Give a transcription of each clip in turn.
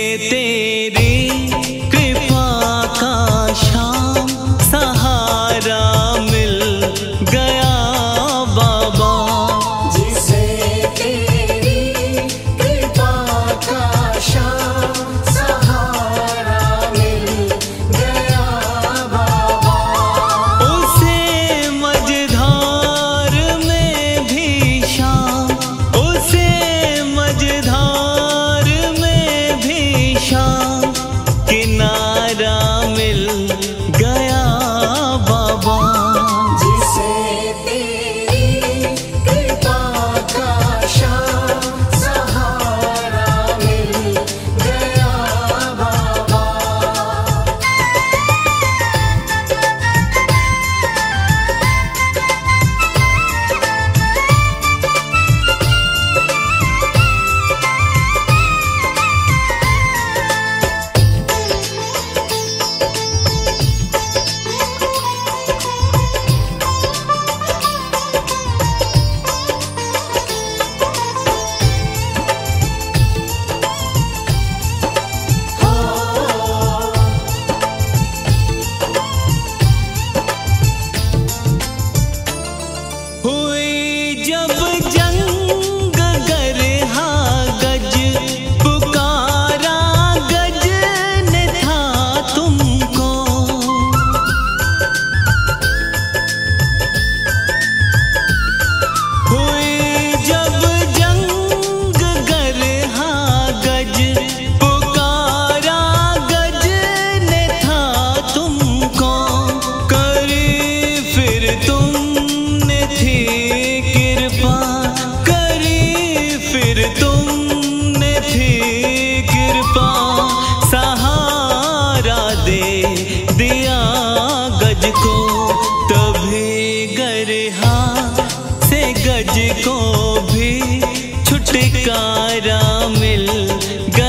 तेरी कृपा फिर थी कृपा, सहारा दे दिया गज को, तभी गरहा से गज को भी छुटकारा मिल गया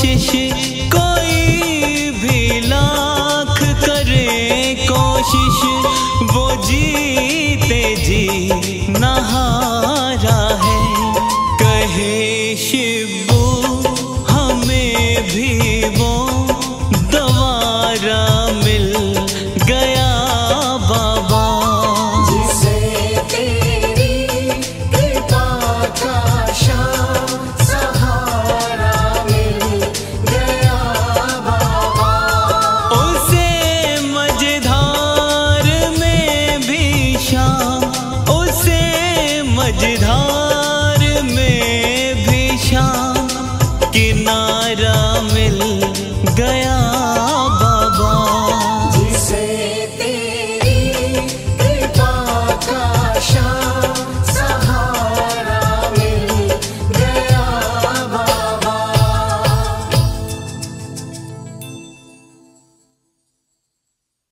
xixi.